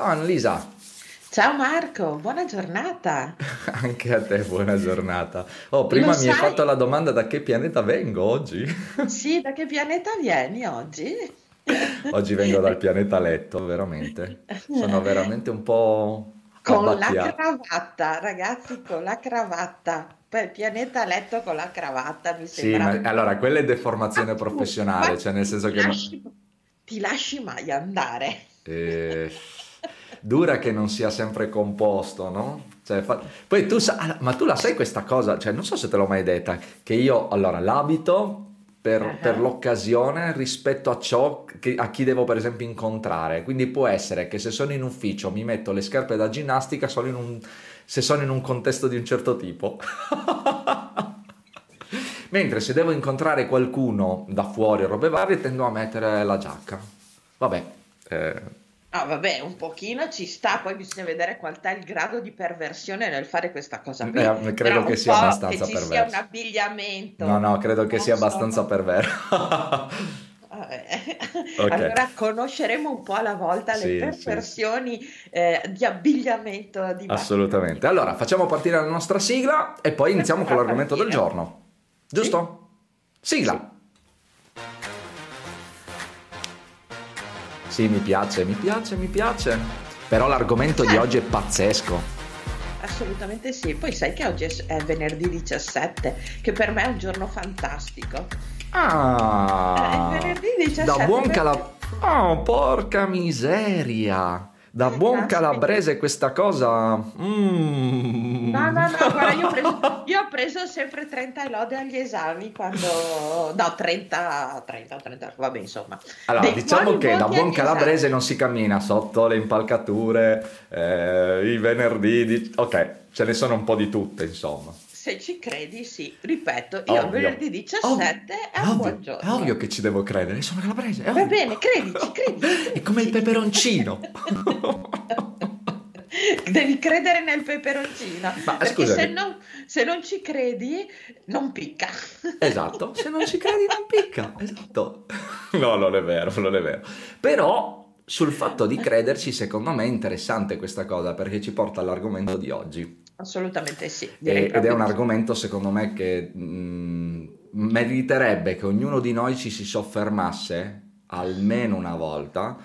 Ciao Annalisa. Ciao Marco, buona giornata. Anche a te buona giornata. Oh, prima Lo mi hai sai? fatto la domanda da che pianeta vengo oggi? Sì, da che pianeta vieni oggi? Oggi vengo dal pianeta Letto, veramente. Sono veramente un po' Con la abbattiato. cravatta, ragazzi, con la cravatta. Per pianeta letto con la cravatta mi Sì, sembra. ma allora quella è Ma deformazione tu, professionale, ma cioè nel tu senso che lasci, ti lasci mai andare? eh, dura che non sia sempre composto, no? Cioè, fa- Poi tu sai, ah, ma tu la sai questa cosa? Cioè, non so se te l'ho mai detta, che io allora l'abito per, per Ah, l'occasione rispetto a ciò che, a chi devo per esempio incontrare. Quindi può essere che se sono in ufficio mi metto le scarpe da ginnastica solo in un- se sono in un contesto di un certo tipo. Mentre se devo incontrare qualcuno da fuori o robe varie, tendo a mettere la giacca. Vabbè, eh, Ah, vabbè, un pochino ci sta, poi bisogna vedere qual è il grado di perversione nel fare questa cosa qui. eh, credo che sia po' che abbastanza ci sia un perverso. abbigliamento, No, no, credo che sia so. abbastanza perverso. Vabbè. Ok, Allora conosceremo un po' alla volta le sì, sì, sì, perversioni eh, di abbigliamento di assolutamente. Allora, facciamo partire la nostra sigla e poi iniziamo con l'argomento del partire? giorno. Sì? Giusto? Sì. Sigla. Sì, mi piace, mi piace, mi piace. Però l'argomento di oggi è pazzesco. assolutamente sì. Poi sai che oggi è, è venerdì 17, che per me è un giorno fantastico. Ah, venerdì da 17 buon perché... calabrese. Oh, porca miseria. Da buon calabrese questa cosa. No, Mm. no, no, guarda, io ho preso, io ho preso sempre 30 lode agli esami quando... No, 30, 30, 30, vabbè, insomma. Allora, Dei diciamo che da buon calabrese esami. non si cammina sotto le impalcature, eh, i venerdì. di- Ok, ce ne sono un po' di tutte, insomma. Credi, sì. Ripeto, io Ovvio. venerdì Ov- 17 è un ovvio, buon è giorno. ovvio che ci devo credere, sono calabrese, è Va ovvio. bene, credici, credici, È come il peperoncino. Devi credere nel peperoncino, Ma perché se non, se non ci credi, non picca. esatto, se non ci credi non picca, esatto. No, non è vero, non è vero. Però sul fatto di crederci, secondo me è interessante questa cosa perché ci porta all'argomento di oggi. Assolutamente sì, E- ed è un sì. argomento, secondo me, che mh, meriterebbe che ognuno di noi ci si soffermasse almeno una volta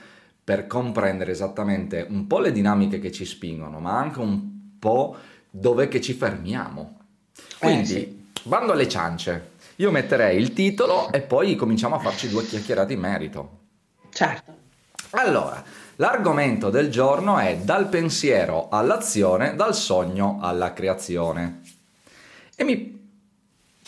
per comprendere esattamente un po' le dinamiche che ci spingono, ma anche un po' dove che ci fermiamo. Eh sì, Quindi, bando alle ciance, io metterei il titolo e poi cominciamo a farci due chiacchierate in merito. certo. Allora, l'argomento del giorno è dal pensiero all'azione, dal sogno alla creazione. E mi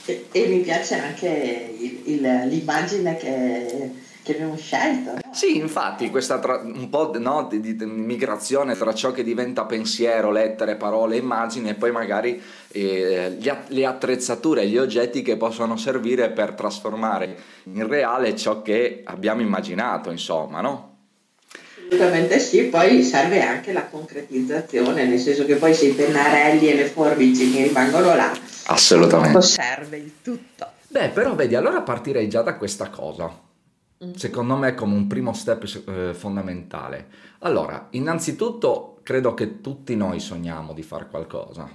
E, e mi piace anche il- il- l'immagine che, che abbiamo scelto, no? Sì, infatti, questa tra- un po' no, di, di migrazione tra ciò che diventa pensiero, lettere, parole, immagini e poi magari eh, le attrezzature, gli oggetti che possono servire per trasformare in reale ciò che abbiamo immaginato, insomma, no? Assolutamente sì, poi serve anche la concretizzazione, nel senso che poi se i pennarelli e le forbici mi rimangono là, a poco serve il tutto. Beh, però vedi, allora partirei già da questa cosa. Mhm. Secondo me come un primo step eh, fondamentale. Allora, innanzitutto credo che tutti noi sogniamo di fare qualcosa,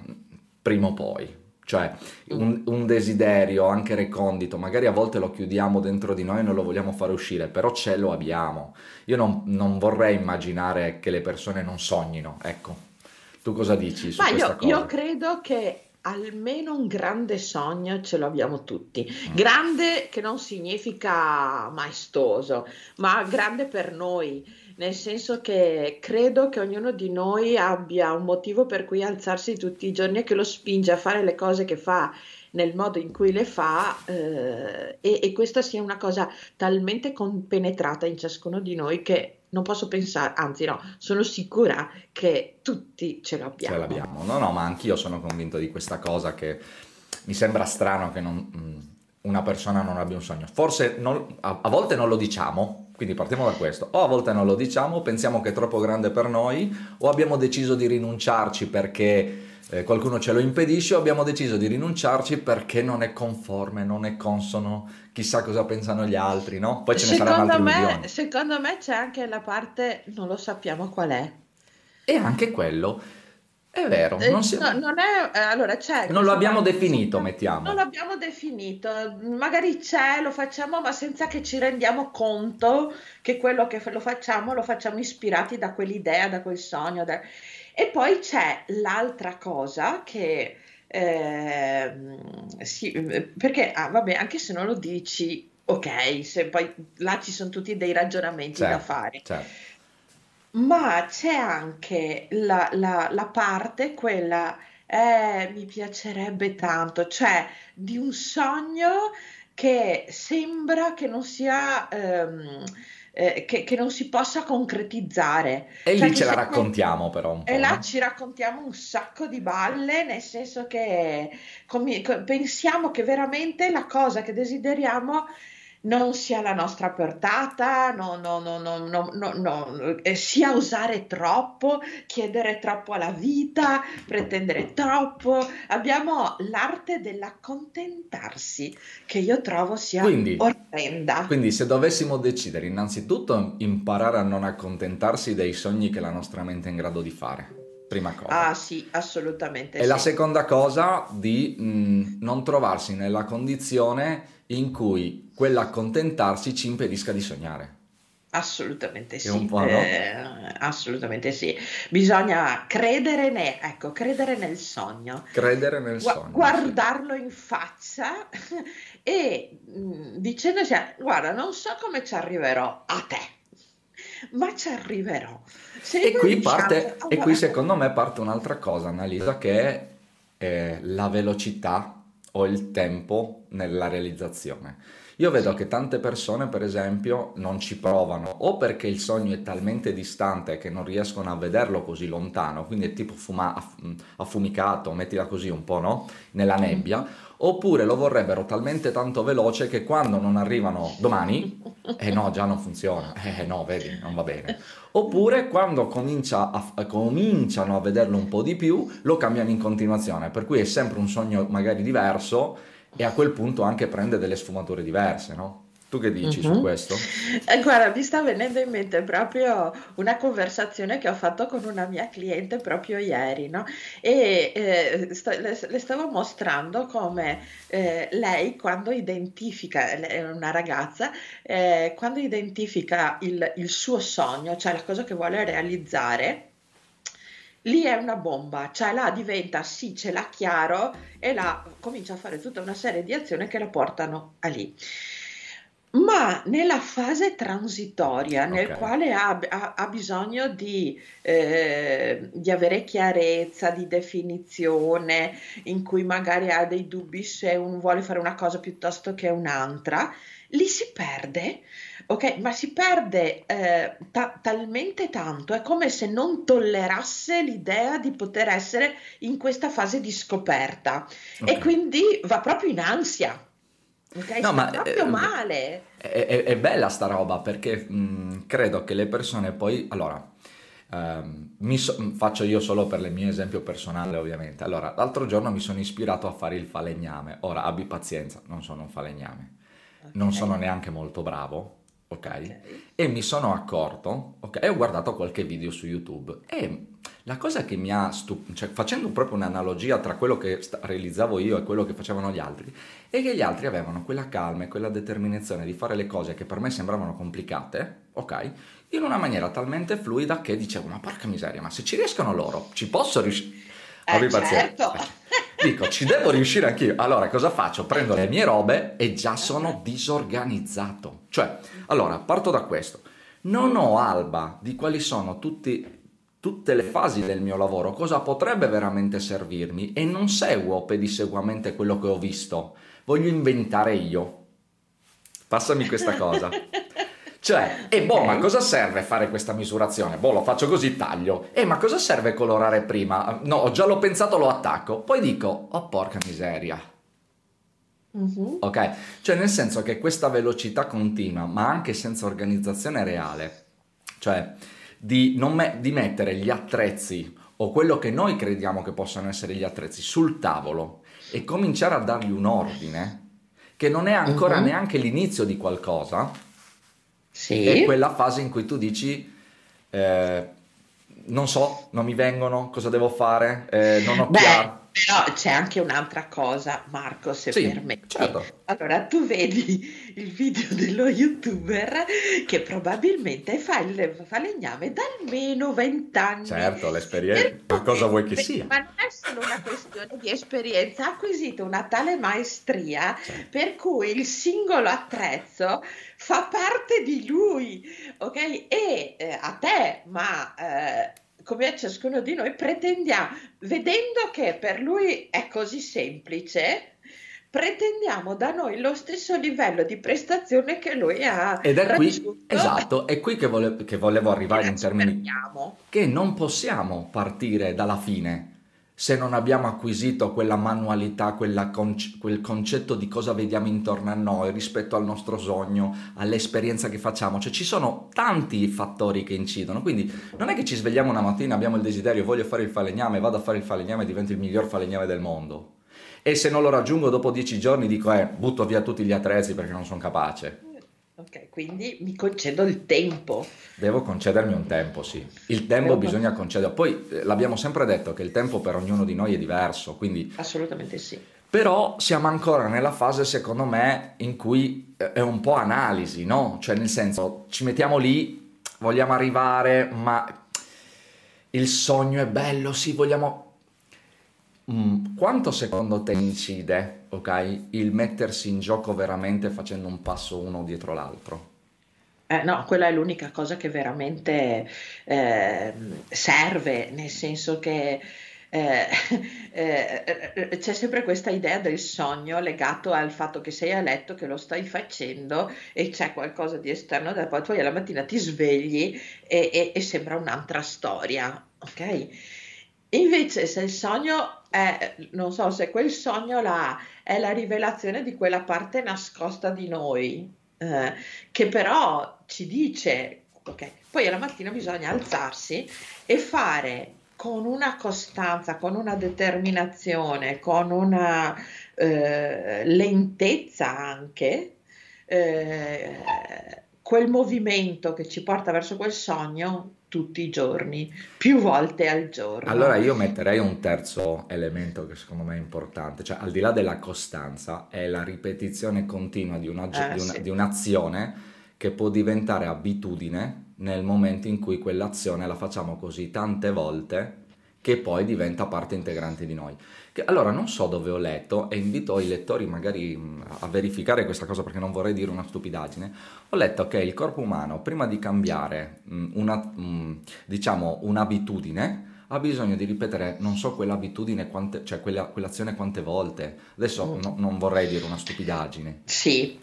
prima o poi. Cioè, un, un desiderio anche recondito, magari a volte lo chiudiamo dentro di noi e non lo vogliamo fare uscire, però ce lo abbiamo. Io non, non vorrei immaginare che le persone non sognino, ecco. Tu cosa dici su Ma questa io, io credo che almeno un grande sogno ce l'abbiamo tutti. Mm. Grande che non significa maestoso, ma grande per noi, nel senso che credo che ognuno di noi abbia un motivo per cui alzarsi tutti i giorni e che lo spinge a fare le cose che fa nel modo in cui le fa eh, e, e questa sia una cosa talmente compenetrata in ciascuno di noi che non posso pensare, anzi no, sono sicura che tutti ce Ce l'abbiamo. l'abbiamo. No, no, ma anch'io sono convinto di questa cosa che mi sembra strano che non- mh, una persona non abbia un sogno. Forse non- a, a volte non lo diciamo, quindi partiamo da questo. O a volte non lo diciamo, pensiamo che è troppo grande per noi, o abbiamo deciso di rinunciarci perché eh, qualcuno ce lo impedisce, o abbiamo deciso di rinunciarci perché non è conforme, non è consono, chissà cosa pensano gli altri, no? Poi ce ne saranno Secondo altri me, milioni. secondo me c'è anche la parte, non lo sappiamo qual è. E anche quello è vero, Eh, non, si- no, non è, eh, allora non lo abbiamo parte definito, non mettiamo. l'abbiamo definito, magari c'è, lo facciamo, ma senza che ci rendiamo conto che quello che lo facciamo lo facciamo ispirati da quell'idea, da quel sogno. da- E poi c'è l'altra cosa che, ehm, sì, perché, ah, vabbè, anche se non lo dici, ok, se poi là ci sono tutti dei ragionamenti da Certo, fare. certo. Ma c'è anche la, la- la parte, quella, eh, mi piacerebbe tanto, cioè di un sogno che sembra che non sia, ehm, eh, che, che non si possa concretizzare, E cioè lì ce la raccontiamo però un e là ci raccontiamo un sacco di balle, nel senso che comi- co- pensiamo che veramente la cosa che desideriamo non sia la nostra portata, no, no, no, no, no, no, no, eh, sia usare troppo, chiedere troppo alla vita, pretendere troppo. Abbiamo l'arte dell'accontentarsi, che io trovo sia Quindi, orrenda. quindi se dovessimo decidere, innanzitutto imparare a non accontentarsi dei sogni che la nostra mente è in grado di fare, prima cosa. Ah, sì, assolutamente E la sì. seconda cosa di mh, non trovarsi nella condizione in cui quell'accontentarsi ci impedisca di sognare. Assolutamente sì, po', no? eh, assolutamente sì. Bisogna credere, ne- ecco, credere nel sogno, Credere nel Gua- sogno, sì. guardarlo in faccia e mh, dicendosi, guarda, non so come ci arriverò a te, ma ci arriverò. Se E qui diciamo, parte, e qui allora, secondo me parte un'altra cosa, Annalisa, che è eh, la velocità o il tempo nella realizzazione. Io vedo sì, che tante persone, per esempio, non ci provano o perché il sogno è talmente distante che non riescono a vederlo così lontano, quindi è tipo fuma- aff- affumicato, mettila così un po', no? Nella nebbia, Mhm. oppure lo vorrebbero talmente tanto veloce che quando non arrivano domani, eh no, già non funziona, eh no, vedi, non va bene. Oppure quando comincia a- cominciano a vederlo un po' di più, lo cambiano in continuazione, per cui è sempre un sogno magari diverso e a quel punto anche prende delle sfumature diverse, no? Tu che dici su Mhm. questo? Eh, guarda, mi sta venendo in mente proprio una conversazione che ho fatto con una mia cliente proprio ieri, no? E eh, sta- le, le stavo mostrando come eh, lei quando identifica, è una ragazza, eh, quando identifica il, il suo sogno, cioè la cosa che vuole realizzare, lì è una bomba, cioè là diventa sì, ce l'ha chiaro e là comincia a fare tutta una serie di azioni che la portano a lì. Ma nella fase transitoria, nel Ok. quale ha, ha- ha bisogno di, eh, di avere chiarezza, di definizione, in cui magari ha dei dubbi se un vuole fare una cosa piuttosto che un'altra, lì si perde, ok? Ma si perde eh, ta- talmente tanto, è come se non tollerasse l'idea di poter essere in questa fase di scoperta e Ok. quindi va proprio in ansia. Ok, No, ma proprio eh, male. è, è- è bella sta roba perché mh, credo che le persone poi... Allora, ehm, mi so- faccio io solo per il mio esempio personale ovviamente. Allora, l'altro giorno mi sono ispirato a fare il falegname. Ora, abbi pazienza, non sono un falegname. non Ok, sono neanche molto bravo, ok? ok. E mi sono accorto, ok? E ho guardato qualche video su YouTube e la cosa che mi ha stupito, cioè facendo proprio un'analogia tra quello che sta- realizzavo io e quello che facevano gli altri, è che gli altri avevano quella calma e quella determinazione di fare le cose che per me sembravano complicate, ok? In una maniera talmente fluida che dicevo, ma porca miseria, ma se ci riescono loro, ci posso riuscire? Eh, Abbi pazienza. Dico, ci devo riuscire anch'io. Allora, cosa faccio? Prendo le mie robe e già sono disorganizzato. Cioè, allora, parto da questo. Non ho alba di quali sono tutti- tutte le fasi del mio lavoro, cosa potrebbe veramente servirmi e non seguo pedissequamente quello che ho visto. Voglio inventare io. Passami questa cosa. Cioè, e boh, ma Ok. cosa serve fare questa misurazione? Boh, lo faccio così, taglio. E ma cosa serve colorare prima? No, ho già l'ho pensato, lo attacco. Poi dico, oh porca miseria. Mhm. Ok? Cioè, nel senso che questa velocità continua, ma anche senza organizzazione reale, cioè di, non me- di mettere gli attrezzi o quello che noi crediamo che possano essere gli attrezzi sul tavolo e cominciare a dargli un ordine che non è ancora Mhm. neanche l'inizio di qualcosa, è Sì. quella fase in cui tu dici, eh, non so, non mi vengono, cosa devo fare, eh, non ho Beh, chiaro. Però c'è anche un'altra cosa, Marco, se sì, permetti. Certo. Allora, tu vedi il video dello youtuber che probabilmente fa il falegname da almeno vent'anni. Certo, l'esperienza, ma cosa vuoi che sia? Ma non è solo una questione di esperienza, ha acquisito una tale maestria certo. per cui il singolo attrezzo fa parte di lui, ok? E eh, a te, ma... Eh, come a ciascuno di noi, pretendiamo, vedendo che per lui è così semplice, pretendiamo da noi lo stesso livello di prestazione che lui ha ed è raggiunto. qui esatto è qui che, vole, che volevo arrivare in termini che non possiamo partire dalla fine se non abbiamo acquisito quella manualità, quella conce- quel concetto di cosa vediamo intorno a noi rispetto al nostro sogno, all'esperienza che facciamo, cioè ci sono tanti fattori che incidono, quindi non è che ci svegliamo una mattina, abbiamo il desiderio, voglio fare il falegname, vado a fare il falegname e divento il miglior falegname del mondo. E se non lo raggiungo dopo dieci giorni dico, eh, butto via tutti gli attrezzi perché non sono capace. Ok, quindi mi concedo il tempo. Devo concedermi un tempo, sì. Il tempo Devo bisogna con... concederlo. Poi eh, l'abbiamo sempre detto che il tempo per ognuno di noi è diverso, quindi... Assolutamente sì. Però siamo ancora nella fase, secondo me, in cui è un po' analisi, no? Cioè, nel senso, ci mettiamo lì, vogliamo arrivare, ma il sogno è bello, sì, vogliamo quanto secondo te incide, ok, il mettersi in gioco veramente facendo un passo uno dietro l'altro? Eh, no, quella è l'unica cosa che veramente eh, serve, nel senso che eh, eh, c'è sempre questa idea del sogno legato al fatto che sei a letto, che lo stai facendo e c'è qualcosa di esterno, da poi, poi alla mattina ti svegli e, e, e sembra un'altra storia, ok? Invece se il sogno è, non so se quel sogno là è la rivelazione di quella parte nascosta di noi, eh, che però ci dice, ok, poi alla mattina bisogna alzarsi e fare con una costanza, con una determinazione, con una eh, lentezza anche, eh, quel movimento che ci porta verso quel sogno tutti i giorni, più volte al giorno. Allora io metterei un terzo elemento che secondo me è importante, cioè al di là della costanza è la ripetizione continua di, una, eh, di, una, sì. di un'azione che può diventare abitudine nel momento in cui quell'azione la facciamo così tante volte che poi diventa parte integrante di noi. Che, allora, non so dove ho letto e invito i lettori magari a verificare questa cosa perché non vorrei dire una stupidaggine. Ho letto che il corpo umano, prima di cambiare una, diciamo, un'abitudine, ha bisogno di ripetere, non so, quell'abitudine, quante, cioè quella, quell'azione quante volte. Adesso mm. no, non vorrei dire una stupidaggine. Sì,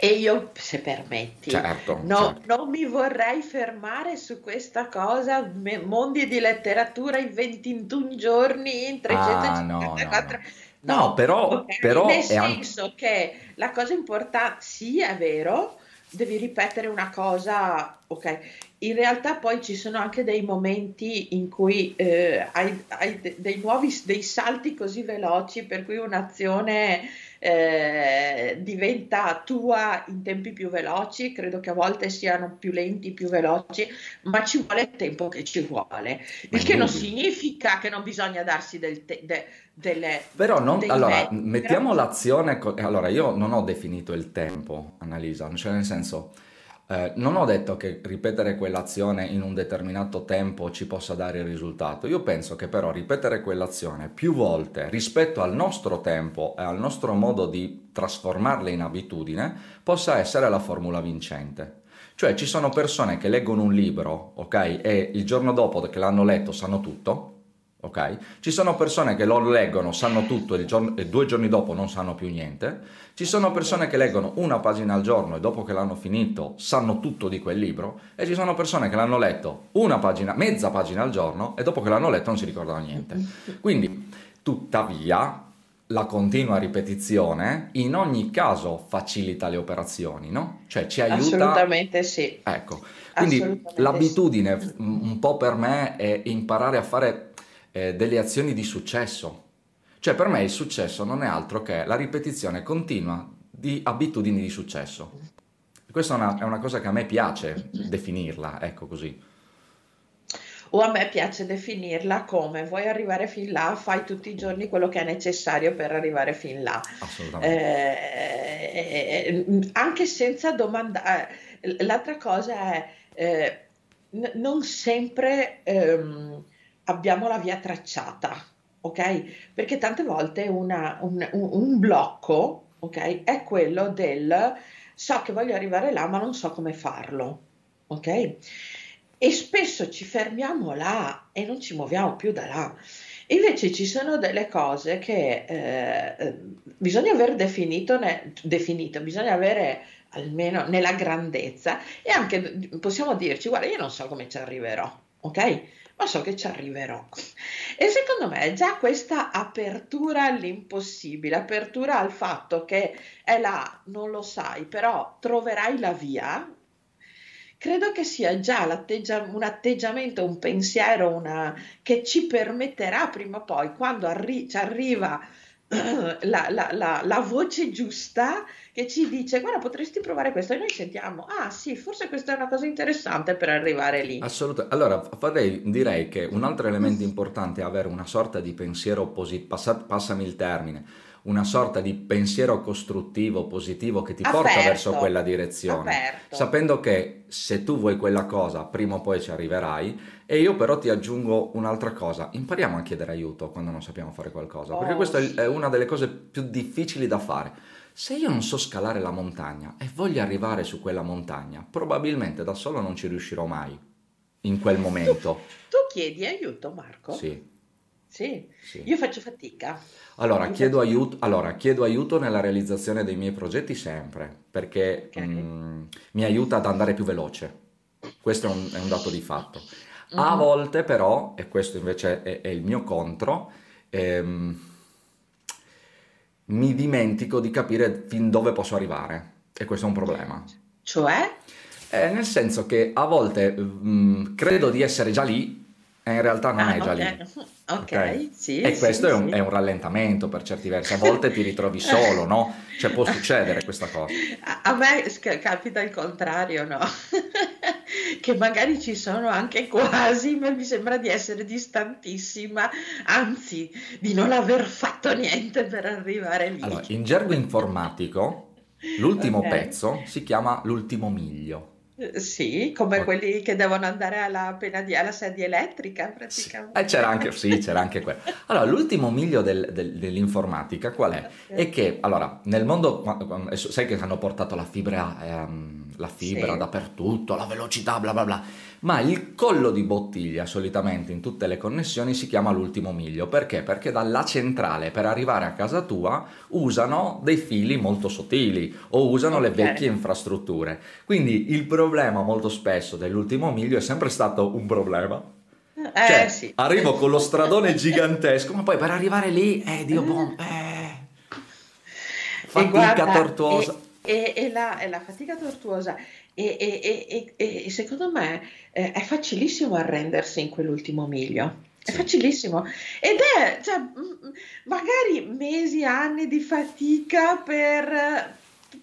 e io, se permetti, certo, no, certo. non mi vorrei fermare su questa cosa, mondi di letteratura in 21 giorni, in 354... Ah, no, no, no. però, okay. però nel senso anche... che la cosa importante, sì, è vero, devi ripetere una cosa, ok, in realtà poi ci sono anche dei momenti in cui eh, hai, hai dei nuovi, dei salti così veloci per cui un'azione eh, diventa tua in tempi più veloci, credo che a volte siano più lenti, più veloci, ma ci vuole il tempo che ci vuole, il che non significa che non bisogna darsi del te- de- delle... Però non, allora, mettiamo l'azione, co- allora io non ho definito il tempo, Annalisa, cioè nel senso eh, non ho detto che ripetere quell'azione in un determinato tempo ci possa dare il risultato, io penso che però ripetere quell'azione più volte rispetto al nostro tempo e al nostro modo di trasformarla in abitudine possa essere la formula vincente. Cioè ci sono persone che leggono un libro, ok, e il giorno dopo che l'hanno letto sanno tutto, ok? Ci sono persone che lo leggono, sanno tutto e, giorno, e, due giorni dopo non sanno più niente. Ci sono persone che leggono una pagina al giorno e dopo che l'hanno finito sanno tutto di quel libro. E ci sono persone che l'hanno letto una pagina, mezza pagina al giorno e dopo che l'hanno letto non si ricordano niente. Quindi, tuttavia, la continua ripetizione in ogni caso facilita le operazioni, no? Cioè ci aiuta... Assolutamente sì. Ecco, quindi l'abitudine sì. un po' per me è imparare a fare eh, delle azioni di successo. Cioè per me il successo non è altro che la ripetizione continua di abitudini di successo. questa è una, è una cosa che a me piace definirla, ecco così. o a me piace definirla come vuoi arrivare fin là, fai tutti i giorni quello che è necessario per arrivare fin là. Assolutamente. Eh, eh anche senza domandare. Eh, l'altra cosa è, eh, n- non sempre ehm, abbiamo la via tracciata, ok? Perché tante volte una, un, un, un blocco, ok, è quello del so che voglio arrivare là, ma non so come farlo, ok? E spesso ci fermiamo là e non ci muoviamo più da là. Invece ci sono delle cose che eh, eh, bisogna aver definito, ne, definito, bisogna avere almeno nella grandezza e anche possiamo dirci, guarda, io non so come ci arriverò, ok? Ma so che ci arriverò. E secondo me già questa apertura all'impossibile, apertura al fatto che è là, non lo sai, però troverai la via, credo che sia già un atteggiamento, un pensiero una, che ci permetterà prima o poi, quando arri- ci arriva la, la, la, la, voce giusta che ci dice guarda potresti provare questo e noi sentiamo ah sì forse questa è una cosa interessante per arrivare lì assolutamente allora farei, direi che un altro elemento importante è avere una sorta di pensiero positivo passami il termine una sorta di pensiero costruttivo, positivo che ti aperto, porta verso quella direzione, aperto. sapendo che se tu vuoi quella cosa, prima o poi ci arriverai. E io però ti aggiungo un'altra cosa, impariamo a chiedere aiuto quando non sappiamo fare qualcosa, perché oh, questa sì. è una delle cose più difficili da fare. Se io non so scalare la montagna e voglio arrivare su quella montagna, probabilmente da solo non ci riuscirò mai in quel momento. Tu, tu chiedi aiuto, Marco? Sì. Sì, sì. io faccio fatica. Allora chiedo, aiuto, allora, chiedo aiuto nella realizzazione dei miei progetti sempre, perché okay. mh, mm, mi aiuta ad andare più veloce. Questo è un, è un dato di fatto. Mm-hmm. A volte però, e questo invece è, è il mio contro, ehm, mi dimentico di capire fin dove posso arrivare e questo è un problema. Cioè? Eh, nel senso che a volte mh, mm, credo di essere già lì e in realtà non ah, è già okay. lì. Ok, okay. sì. E questo sì, è, un, sì. è, un, rallentamento per certi versi. A volte ti ritrovi solo, no? Cioè può succedere questa cosa. A, me capita il contrario, no? che magari ci sono anche quasi, ma mi sembra di essere distantissima, anzi di non aver fatto niente per arrivare lì. Allora, in gergo informatico, l'ultimo okay. pezzo si chiama l'ultimo miglio. Eh, sì, come quelli che devono andare alla, di, alla sedia elettrica praticamente. Eh, c'era anche, sì, c'era anche quello. Allora, l'ultimo miglio del, del, dell'informatica qual è? È che, allora, nel mondo, sai che hanno portato la fibra, ehm, la fibra sì. dappertutto, la velocità, bla bla bla ma il collo di bottiglia solitamente in tutte le connessioni si chiama l'ultimo miglio. Perché? Perché dalla centrale per arrivare a casa tua usano dei fili molto sottili o usano okay. le vecchie infrastrutture. Quindi il problema molto spesso dell'ultimo miglio è sempre stato un problema. Eh, cioè, sì. arrivo con lo stradone gigantesco, ma poi per arrivare lì, eh, Dio buon, eh, fatica guarda, tortuosa. E, e, e, la, e la fatica tortuosa e, e, e, e secondo me eh, è facilissimo arrendersi in quell'ultimo miglio. È facilissimo ed è cioè, magari mesi, anni di fatica per,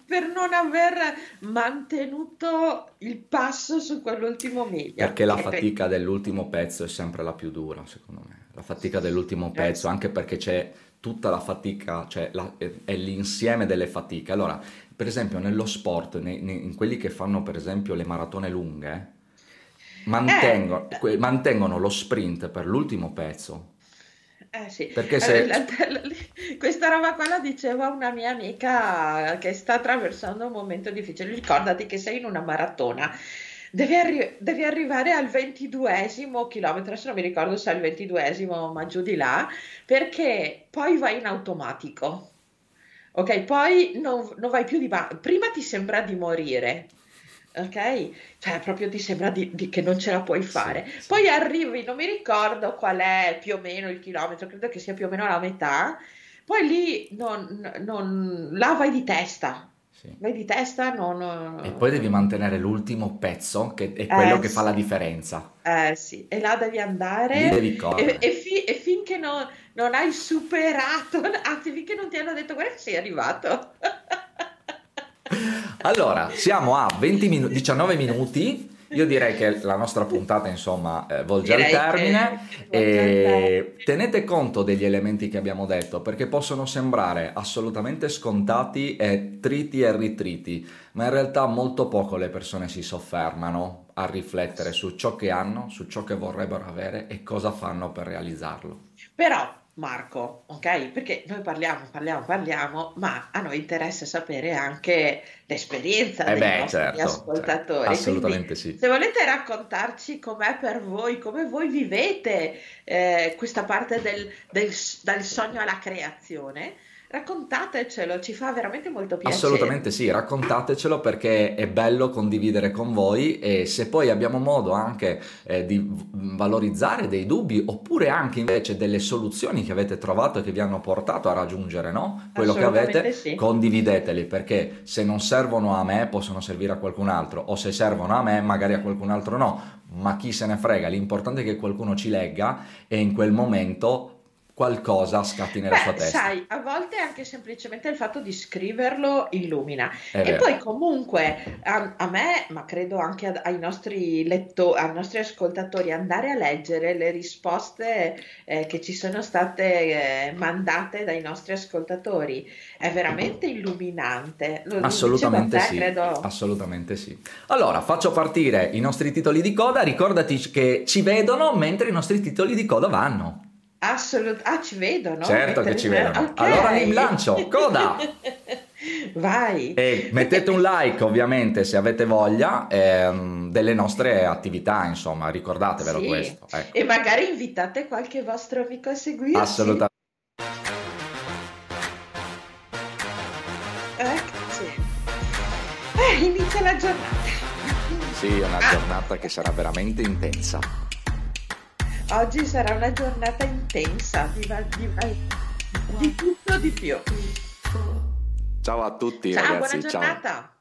per non aver mantenuto il passo su quell'ultimo miglio. Perché la fatica dell'ultimo pezzo è sempre la più dura, secondo me. La fatica dell'ultimo pezzo, anche perché c'è tutta la fatica, cioè la, è l'insieme delle fatiche. Allora, per esempio nello sport, nei, nei, in quelli che fanno per esempio le maratone lunghe, mantengono, eh. mantengono lo sprint per l'ultimo pezzo. Eh sì, perché se... Eh, questa roba qua la diceva una mia amica che sta attraversando un momento difficile. Ricordati che sei in una maratona, devi, arri- devi arrivare al ventiduesimo chilometro, adesso non mi ricordo se è il ventiduesimo, ma giù di là, perché poi vai in automatico ok? Poi non, non vai più di base, prima ti sembra di morire, ok? Cioè proprio ti sembra di, di, che non ce la puoi fare. Sì, sì. Poi arrivi, non mi ricordo qual è più o meno il chilometro, credo che sia più o meno la metà. Poi lì non, non, là vai di testa. Sì. Vai di testa, non... E poi devi mantenere l'ultimo pezzo, che è quello eh, che fa la differenza. Eh sì, e là devi andare. Devi. E, e, fi, e finché non, non hai superato, anzi finché non ti hanno detto guarda sei arrivato. allora, siamo a 20 minu- 19 minuti io direi che la nostra puntata, insomma, eh, volge al termine. E tenete conto degli elementi che abbiamo detto, perché possono sembrare assolutamente scontati e triti e ritriti, ma in realtà molto poco le persone si soffermano a riflettere su ciò che hanno, su ciò che vorrebbero avere e cosa fanno per realizzarlo. Però Marco, ok? Perché noi parliamo, parliamo, parliamo, ma a noi interessa sapere anche l'esperienza eh dei beh, nostri certo, ascoltatori. Certo, assolutamente Quindi, sì. Se volete raccontarci com'è per voi, come voi vivete eh, questa parte del, del, dal sogno alla creazione, Raccontatecelo, ci fa veramente molto piacere. Assolutamente sì, raccontatecelo perché è bello condividere con voi e se poi abbiamo modo anche eh, di valorizzare dei dubbi oppure anche invece delle soluzioni che avete trovato e che vi hanno portato a raggiungere no? quello che avete, sì. condivideteli perché se non servono a me possono servire a qualcun altro o se servono a me magari a qualcun altro no, ma chi se ne frega, l'importante è che qualcuno ci legga e in quel momento qualcosa scatti nella Beh, sua testa. Sai, a volte anche semplicemente il fatto di scriverlo illumina. È e vero. poi comunque a, a, me, ma credo anche a, ai nostri lettori, ai nostri ascoltatori, andare a leggere le risposte eh, che ci sono state eh, mandate dai nostri ascoltatori è veramente illuminante. Lo assolutamente te, sì. Credo... Assolutamente sì. Allora, faccio partire i nostri titoli di coda. Ricordati che ci vedono mentre i nostri titoli di coda vanno. Assolutamente, ah ci vedono? Certo che ci vedono. Okay. Allora mi lancio, coda! Vai! E mettete un like ovviamente se avete voglia ehm, delle nostre attività, insomma, ricordatevelo sì. questo. Ecco. E magari invitate qualche vostro amico a seguirci. Assolutamente. Eccoci. Eh, inizia la giornata. Sì, una ah. giornata che sarà veramente intensa. Oggi sarà una giornata intensa, di, di, di tutto di più. Ciao a tutti ciao, ragazzi. Buona giornata. Ciao.